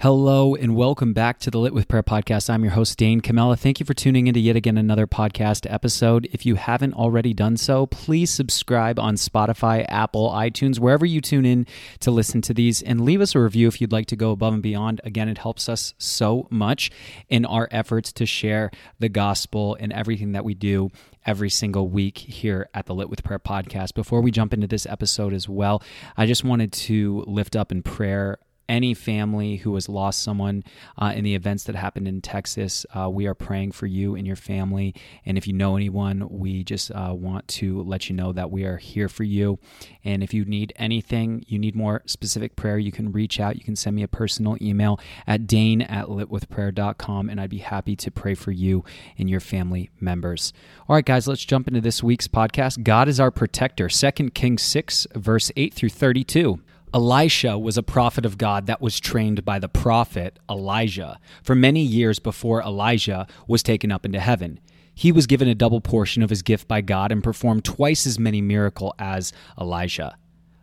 Hello and welcome back to the Lit with Prayer podcast. I'm your host, Dane Camella. Thank you for tuning into yet again another podcast episode. If you haven't already done so, please subscribe on Spotify, Apple, iTunes, wherever you tune in to listen to these, and leave us a review if you'd like to go above and beyond. Again, it helps us so much in our efforts to share the gospel and everything that we do every single week here at the Lit with Prayer podcast. Before we jump into this episode as well, I just wanted to lift up in prayer any family who has lost someone uh, in the events that happened in Texas, uh, we are praying for you and your family. And if you know anyone, we just uh, want to let you know that we are here for you. And if you need anything, you need more specific prayer, you can reach out. You can send me a personal email at dane at litwithprayer.com, and I'd be happy to pray for you and your family members. All right, guys, let's jump into this week's podcast. God is our protector. 2 Kings 6, verse 8 through 32. Elisha was a prophet of God that was trained by the prophet Elijah for many years before Elijah was taken up into heaven. He was given a double portion of his gift by God and performed twice as many miracles as Elijah.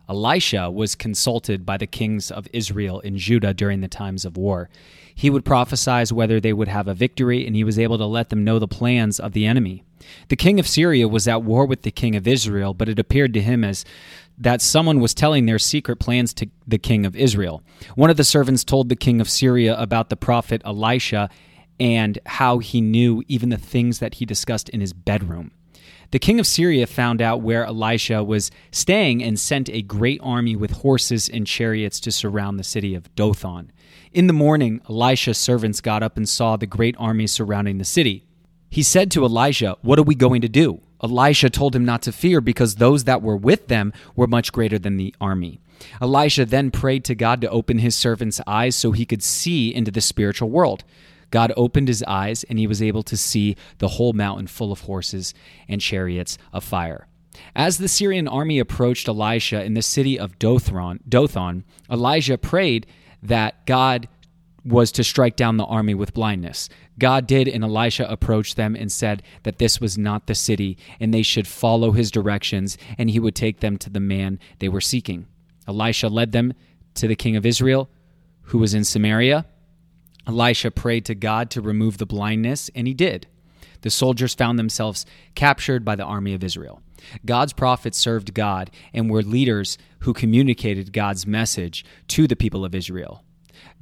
Elisha was consulted by the kings of Israel and Judah during the times of war. He would prophesy whether they would have a victory, and he was able to let them know the plans of the enemy. The king of Syria was at war with the king of Israel, but it appeared to him as that someone was telling their secret plans to the king of Israel. One of the servants told the king of Syria about the prophet Elisha and how he knew even the things that he discussed in his bedroom. The king of Syria found out where Elisha was staying and sent a great army with horses and chariots to surround the city of Dothan. In the morning, Elisha's servants got up and saw the great army surrounding the city. He said to Elijah, What are we going to do? Elisha told him not to fear because those that were with them were much greater than the army. Elisha then prayed to God to open his servant's eyes so he could see into the spiritual world. God opened his eyes and he was able to see the whole mountain full of horses and chariots of fire. As the Syrian army approached Elisha in the city of Dothan, Dothan Elijah prayed that God was to strike down the army with blindness. God did, and Elisha approached them and said that this was not the city, and they should follow his directions, and he would take them to the man they were seeking. Elisha led them to the king of Israel, who was in Samaria. Elisha prayed to God to remove the blindness, and he did. The soldiers found themselves captured by the army of Israel. God's prophets served God and were leaders who communicated God's message to the people of Israel.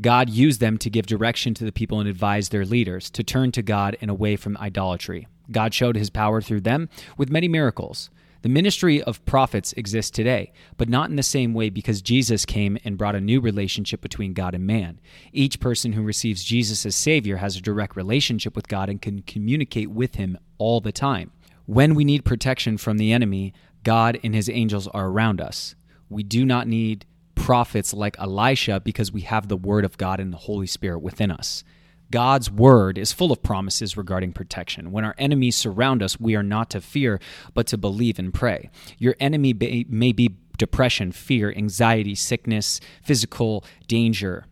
God used them to give direction to the people and advise their leaders to turn to God and away from idolatry. God showed his power through them with many miracles. The ministry of prophets exists today, but not in the same way because Jesus came and brought a new relationship between God and man. Each person who receives Jesus as Savior has a direct relationship with God and can communicate with Him all the time. When we need protection from the enemy, God and His angels are around us. We do not need prophets like Elisha because we have the Word of God and the Holy Spirit within us. God's word is full of promises regarding protection. When our enemies surround us, we are not to fear, but to believe and pray. Your enemy may be depression, fear, anxiety, sickness, physical danger.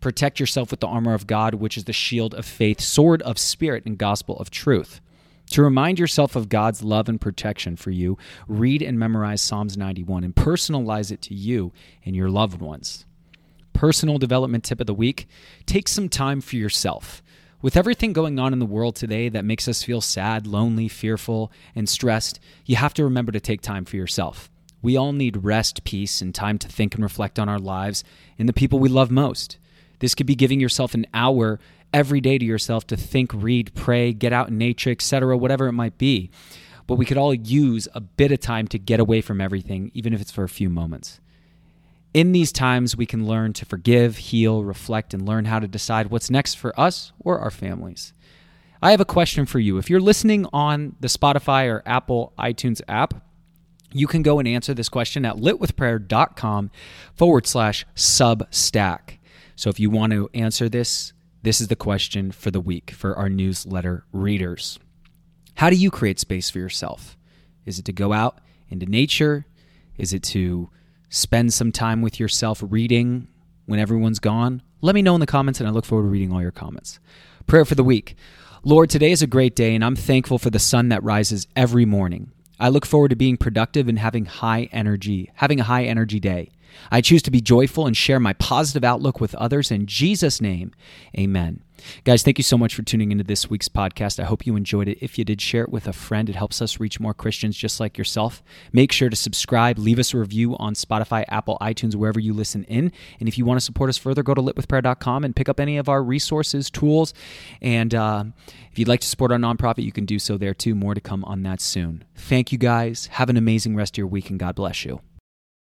Protect yourself with the armor of God, which is the shield of faith, sword of spirit, and gospel of truth. To remind yourself of God's love and protection for you, read and memorize Psalms 91 and personalize it to you and your loved ones. Personal development tip of the week take some time for yourself. With everything going on in the world today that makes us feel sad, lonely, fearful, and stressed, you have to remember to take time for yourself. We all need rest, peace, and time to think and reflect on our lives and the people we love most. This could be giving yourself an hour every day to yourself to think, read, pray, get out in nature, etc., whatever it might be. But we could all use a bit of time to get away from everything, even if it's for a few moments. In these times, we can learn to forgive, heal, reflect, and learn how to decide what's next for us or our families. I have a question for you. If you're listening on the Spotify or Apple iTunes app, you can go and answer this question at litwithprayer.com forward slash substack. So if you want to answer this, this is the question for the week for our newsletter readers. How do you create space for yourself? Is it to go out into nature? Is it to spend some time with yourself reading when everyone's gone? Let me know in the comments, and I look forward to reading all your comments. Prayer for the week. Lord, today is a great day, and I'm thankful for the sun that rises every morning. I look forward to being productive and having high energy, having a high energy day. I choose to be joyful and share my positive outlook with others. In Jesus' name, amen. Guys, thank you so much for tuning into this week's podcast. I hope you enjoyed it. If you did, share it with a friend. It helps us reach more Christians just like yourself. Make sure to subscribe, leave us a review on Spotify, Apple, iTunes, wherever you listen in. And if you want to support us further, go to litwithprayer.com and pick up any of our resources, tools. And uh, if you'd like to support our nonprofit, you can do so there too. More to come on that soon. Thank you guys. Have an amazing rest of your week, and God bless you.